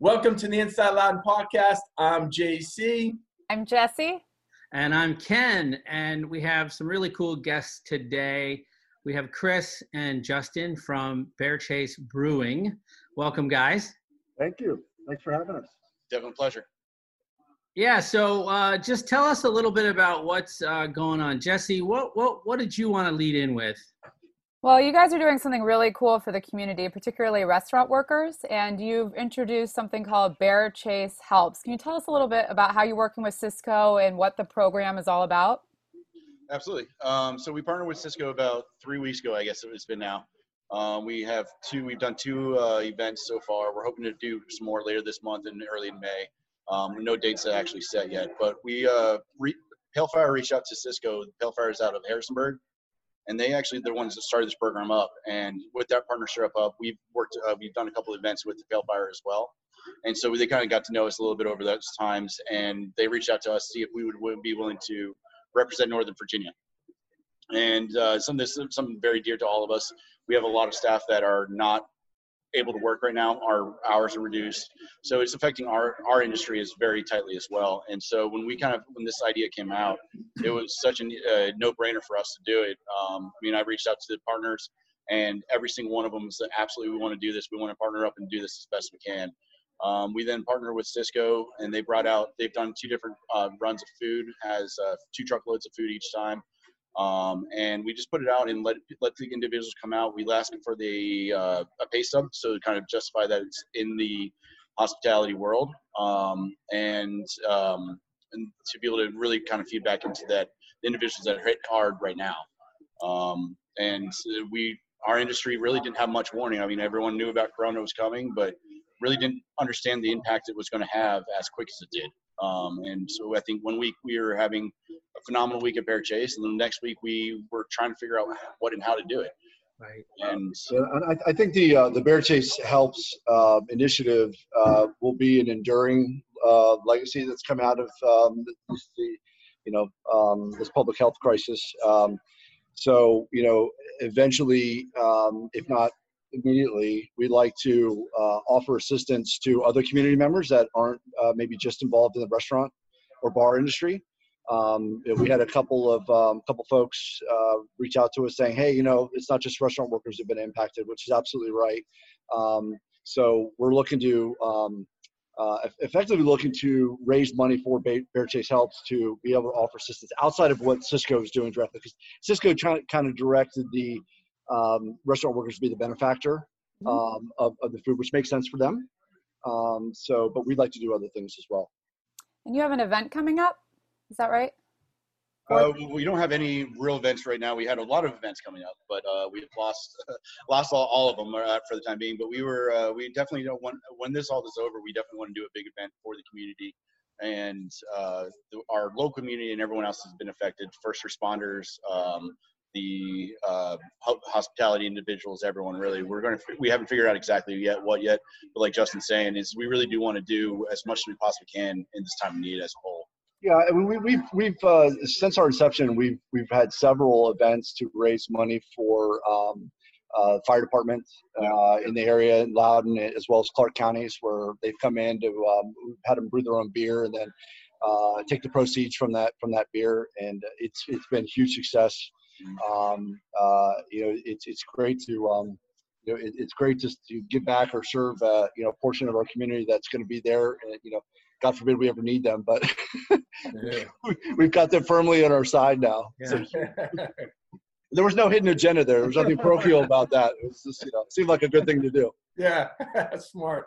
Welcome to the Inside Loudoun podcast. I'm JC. I'm Jesse. And I'm Ken. And we have some really cool guests today. We have Chris and Justin from Bear Chase Brewing. Welcome, guys. Thank you. Thanks for having us. Definitely pleasure. Yeah, so uh, just tell us a little bit about what's uh, going on. Jesse, what, what, what did you want to lead in with? Well, you guys are doing something really cool for the community, particularly restaurant workers, and you've introduced something called Bear Chase Helps. Can you tell us a little bit about how you're working with Sysco and what the program is all about? Absolutely. Um, so we partnered with Sysco about three weeks ago, I guess it's been now. Um, we have two. We've done two uh, events so far. We're hoping to do some more later this month and early in May. Um, no dates are actually set yet, but we uh, re- reached out to Sysco. Pale Fire is out of Harrisonburg, and they actually they're the ones that started this program up. And with that partnership up, we've worked. Uh, we've done a couple of events with the Pale Fire as well. And so they kind of got to know us a little bit over those times, and they reached out to us to see if we would, would be willing to represent Northern Virginia. And uh, some this is something very dear to all of us. We have a lot of staff that are not able to work right now. Our hours are reduced, so it's affecting our our industry is very tightly as well. And so when we kind of when this idea came out, it was such a uh, no brainer for us to do it. Um, I mean, I reached out to the partners, and every single one of them said, "Absolutely, we want to do this. We want to partner up and do this as best we can." Um, we then partnered with Sysco, and they brought out. They've done two different uh, runs of food, as uh, two truckloads of food each time. Um, and we just put it out and let let the individuals come out. We asked for the uh, a pay stub, so to kind of justify that it's in the hospitality world, um, and um, and to be able to really kind of feed back into that the individuals that are hit hard right now. Um, and we our industry really didn't have much warning. I mean, everyone knew about Corona was coming, but really didn't understand the impact it was going to have as quick as it did. Um, and so I think one week we were having a phenomenal week at Bear Chase, and then the next week we were trying to figure out what and how to do it. Right. And Yeah, and I, I think the uh, the Bear Chase Helps uh, initiative uh, will be an enduring uh, legacy that's come out of um, this, the you know um, this public health crisis. Um, so you know, eventually, um, if not immediately, we'd like to uh, offer assistance to other community members that aren't uh, maybe just involved in the restaurant or bar industry. Um, we had a couple of um, couple folks uh, reach out to us saying, "Hey, you know, it's not just restaurant workers who've been impacted," which is absolutely right. Um, so we're looking to um, uh, effectively looking to raise money for Bear Chase Helps to be able to offer assistance outside of what Sysco is doing directly, because Sysco kind of directed the um, restaurant workers to be the benefactor um, of, of the food, which makes sense for them. Um, so, but we'd like to do other things as well. And you have an event coming up, is that right? uh, we don't have any real events right now. We had a lot of events coming up, but uh, we've lost lost all, all of them uh, for the time being. But we were uh, we definitely don't want when this all is over, we definitely want to do a big event for the community and uh, the, our local community and everyone else has been affected. First responders, um, the uh, hospitality individuals, everyone really. We're going to we haven't figured out exactly yet what yet, but like Justin's saying, is we really do want to do as much as we possibly can in this time of need as a whole. Yeah, I mean, we, we've we've uh, since our inception, we've we've had several events to raise money for um, uh, fire departments uh, in the area in Loudoun, as well as Clarke counties, where they've come in to um, we've had them brew their own beer and then uh, take the proceeds from that from that beer, and it's it's been huge success. Um, uh, you know, it's it's great to um, you know it, it's great to, to give back or serve uh, you know a portion of our community that's going to be there. You know, God forbid we ever need them, but Yeah. we, have got them firmly on our side now. Yeah. So there was no hidden agenda there. There was nothing parochial about that. It was just you know seemed like a good thing to do. yeah, smart.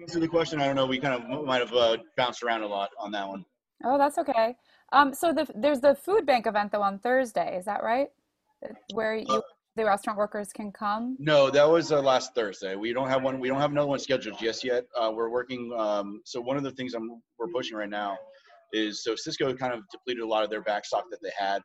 Answer the question. I don't know. We kind of might have uh, bounced around a lot on that one. Oh, that's okay. Um, so the, there's the food bank event though on Thursday, is that right? Where you Uh, the restaurant workers can come. No, that was uh, last Thursday. We don't have one. We don't have another one scheduled just yet. Uh, we're working. Um, so one of the things I'm we're pushing right now is so Sysco kind of depleted a lot of their back stock that they had,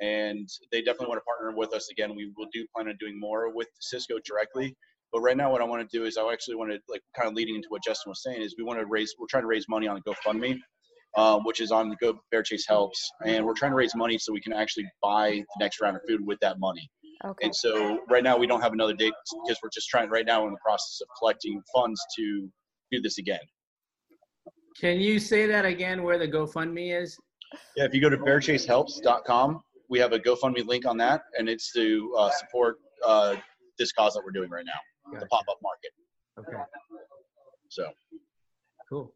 and they definitely want to partner with us again. We will do plan on doing more with Sysco directly. But right now, what I want to do is I actually want to like kind of leading into what Justin was saying is we want to raise. We're trying to raise money on GoFundMe. Um, which is on the Go Bear Chase Helps, and we're trying to raise money so we can actually buy the next round of food with that money. Okay. And so right now we don't have another date because we're just trying right now in the process of collecting funds to do this again. Can you say that again where the GoFundMe is? Yeah, if you go to bearchasehelps.com, we have a GoFundMe link on that, and it's to uh, support uh, this cause that we're doing right now, the pop-up market. Okay, So cool.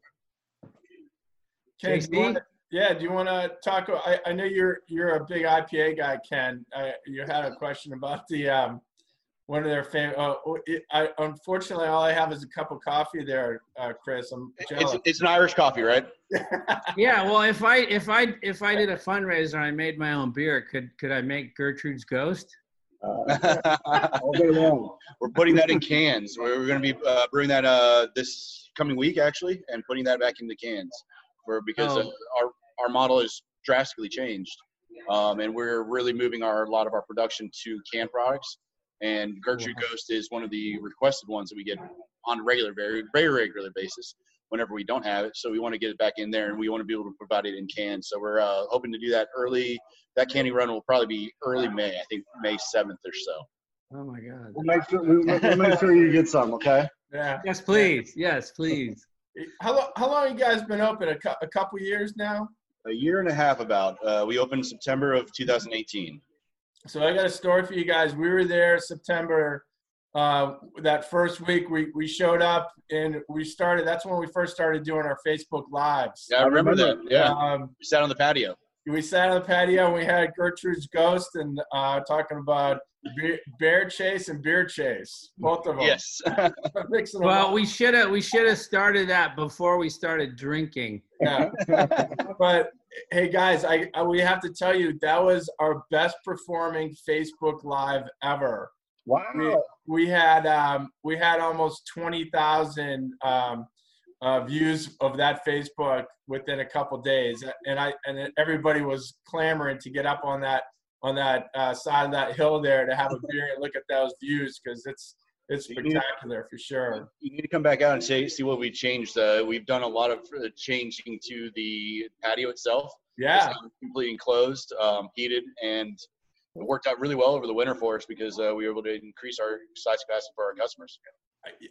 Ken, do you JC? wanna- yeah, do you want to talk? I, I know you're you're a big IPA guy, Ken. I, you had a question about the um, one of their favorite. Uh, it, I, unfortunately, all I have is a cup of coffee there, uh, Chris. I'm it's, jealous. it's an Irish coffee, right? Yeah, well, if I if I if I did a fundraiser and I made my own beer, could could I make Gertrude's Ghost? Uh, all day long. we're putting that in cans. We're, we're going to be uh, brewing that uh, this coming week, actually, and putting that back into cans, for because of Oh. our our model has drastically changed, um, and we're really moving our a lot of our production to canned products. And Gertrude Wow. Ghost is one of the requested ones that we get on a regular, very very regular basis. Whenever we don't have it, so we want to get it back in there, and we want to be able to provide it in cans. So we're uh, hoping to do that early. That canning run will probably be early May, I think May seventh or so. Oh my God. We'll make sure we, we'll make sure you get some. Okay. yeah. Yes, please. Yes, please. How long? How long you guys been open? A, cou- a couple years now. A year and a half about. Uh, we opened September of 2018. So I got a story for you guys. We were there September. Uh, that first week, we we showed up and we started. That's when we first started doing our Facebook lives. Yeah, I remember, remember. that. Yeah, Um, we sat on the patio. we sat on the patio and we had Gertrude's ghost and uh, talking about beer, bear chase and beer chase, both of them. Yes. Them Well, up. we should have we should have started that before we started drinking. Yeah. but hey, guys, I, I we have to tell you that was our best performing Facebook Live ever. Wow. We had um, we had almost twenty thousand um, uh, views of that Facebook within a couple days, and I and everybody was clamoring to get up on that on that uh, side of that hill there to have a beer and look at those views because it's it's spectacular for sure. you need to come back out and say, see what we changed. Uh, we've done a lot of uh, changing to the patio itself. Yeah. It's completely enclosed, um, heated, and it worked out really well over the winter for us because uh, we were able to increase our size capacity for our customers.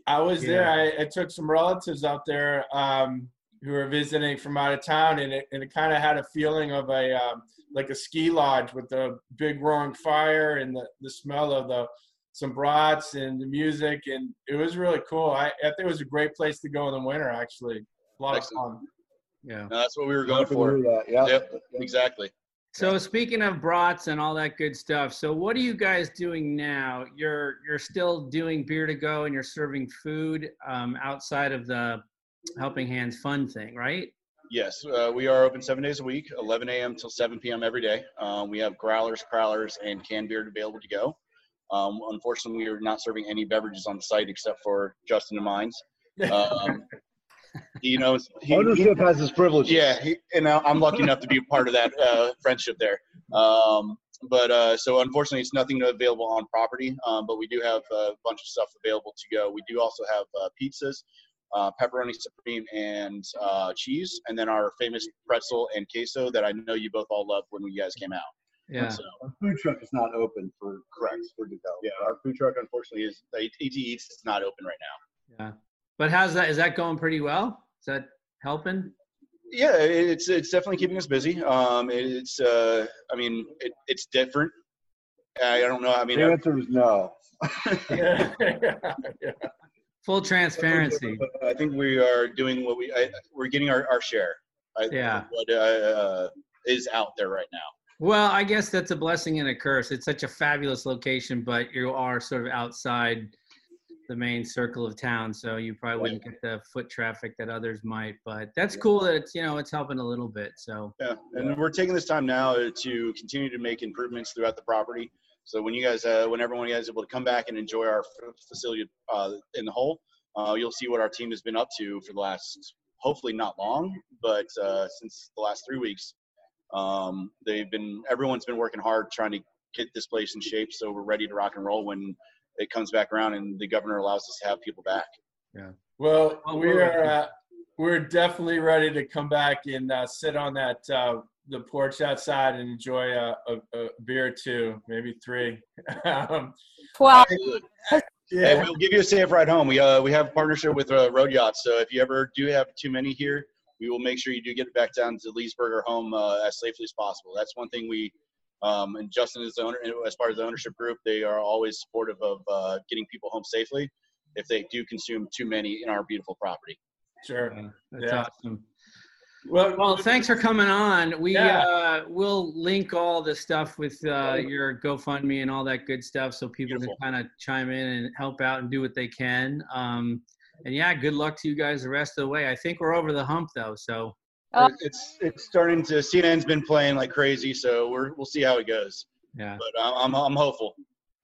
I was there. I, I took some relatives out there um, who were visiting from out of town, and it, and it kind of had a feeling of a um, like a ski lodge with the big roaring fire and the, the smell of the some brats and the music, and it was really cool. I, I think it was a great place to go in the winter. Actually, a lot Excellent. of fun. Yeah. No, that's what we were going for. hear that. Yeah. Yep, exactly. So speaking of brats and all that good stuff, so what are you guys doing now? You're you're still doing beer to go and you're serving food um, outside of the Helping Hands Fun thing, right? Yes, uh, we are open seven days a week, 11 a.m. till 7 p.m. every day. Um, we have growlers, crowlers, and canned beer available to go. Um, unfortunately, we are not serving any beverages on site except for Justin and mine's. Um, he knows. He, he- Ownership has its privileges. yeah, he, and I- I'm lucky enough to be a part of that uh, friendship there. Um, but uh, so unfortunately, it's nothing available on property. Um, but we do have a bunch of stuff available to go. We do also have uh, pizzas, uh, pepperoni supreme, and uh, cheese, and then our famous pretzel and queso that I know you both all loved when you guys came out. Yeah. So, Our food truck is not open for Correct. for to go. yeah, our food truck unfortunately is AT Eats is not open right now. Yeah. But how's that? Is that going pretty well? Is that helping? Yeah, it's it's definitely keeping us busy. Um, it's uh, I mean, it, it's different. I don't know. I mean, The answer is no. Yeah. yeah. Full transparency. I think we are doing what we I, we're getting our, our share. I, Yeah. What uh, uh, is out there right now? Well, I guess that's a blessing and a curse. It's such a fabulous location, but you are sort of outside the main circle of town, so you probably wouldn't get the foot traffic that others might. But that's cool that it's you know it's helping a little bit. So Yeah, and we're taking this time now to continue to make improvements throughout the property. So when you guys, uh, when everyone is able to come back and enjoy our facility uh, in the whole, uh, you'll see what our team has been up to for the last, hopefully not long, but uh, since the last three weeks. Um, they've been, everyone's been working hard trying to get this place in shape so we're ready to rock and roll when it comes back around and the governor allows us to have people back. Yeah. Well, we we're- are uh, we're definitely ready to come back and uh, sit on that uh, the porch outside and enjoy a, a, a beer or two, maybe three. um, Well, Absolutely. Hey, yeah, we'll give you a safe ride home. We uh we have a partnership with uh, Road Yachts, so if you ever do have too many here, we will make sure you do get it back down to Leesburg or home uh, as safely as possible. That's one thing we um, and Justin is the owner as part of the ownership group. They are always supportive of uh, getting people home safely if they do consume too many in our beautiful property. sure. That's Yeah. awesome. Well, Well, thanks for coming on. We Yeah. uh, will link all the stuff with uh, your GoFundMe and all that good stuff, so people Beautiful. can kind of chime in and help out and do what they can. Um, and yeah, good luck to you guys the rest of the way. I think we're over the hump though, so Oh. It's it's starting to CNN's been playing like crazy, so we're we'll see how it goes. yeah. But uh, I'm I'm hopeful.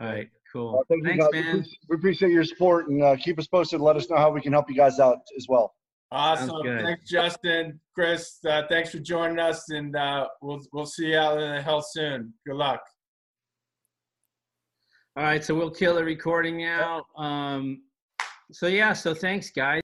All right, Uh, cool. thank you, Thanks, guys. We man. appreciate- We appreciate your support and uh, keep us posted. Let us know how we can help you guys out as well. Awesome. Thanks, Justin. Chris, uh, thanks for joining us, and uh, we'll we'll see you out in the hell soon. Good luck. All right, so we'll kill the recording now. Um, so yeah, so thanks, guys.